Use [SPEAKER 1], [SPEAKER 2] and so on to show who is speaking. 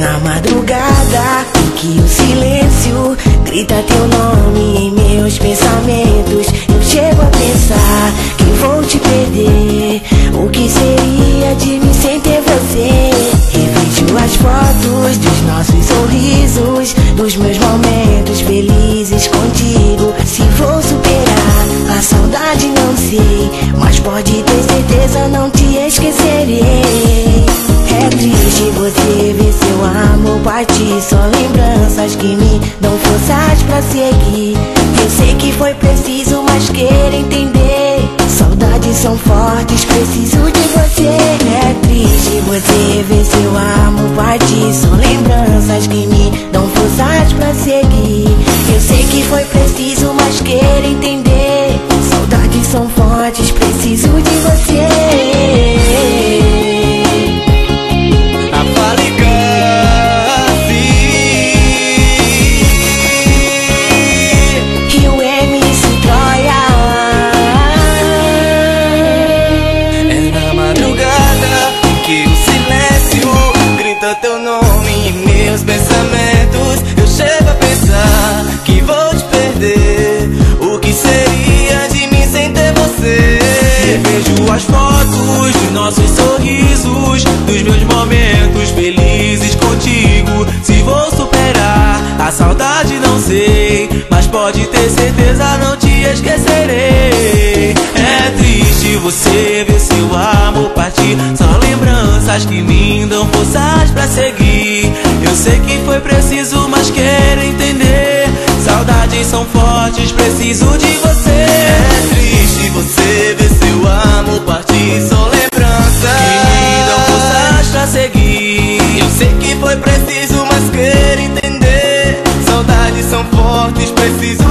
[SPEAKER 1] Na madrugada que o silêncio grita teu nome em meus pensamentos. Eu chego a pensar que vou te perder. O que seria de mim sem ter você? Revejo as fotos dos nossos sorrisos, dos meus momentos felizes contigo. Se vou superar a saudade, não sei, mas pode ter certeza não te esquecerei. Só lembranças que me dão forças pra seguir. Eu sei que foi preciso, mas querer entender. Saudades são fortes, preciso de você. É triste você ver seu amor partir. São lembranças que me dão forças pra seguir. Eu sei que foi preciso, mas querer entender
[SPEAKER 2] teu nome em meus pensamentos. Eu chego a pensar que vou te perder. O que seria de mim sem ter você?
[SPEAKER 3] Vejo as fotos dos nossos sorrisos, dos meus momentos felizes contigo. Se vou superar a saudade, não sei, mas pode ter certeza, não te esquecerei. É triste você ver palavras que me dão forças pra seguir. Eu sei que foi preciso, mas quero entender. Saudades são fortes, preciso de você. É
[SPEAKER 2] triste você ver seu amor partir, são lembranças que me dão forças
[SPEAKER 3] pra seguir.
[SPEAKER 2] Eu sei que foi preciso, mas quero entender. Saudades são fortes, preciso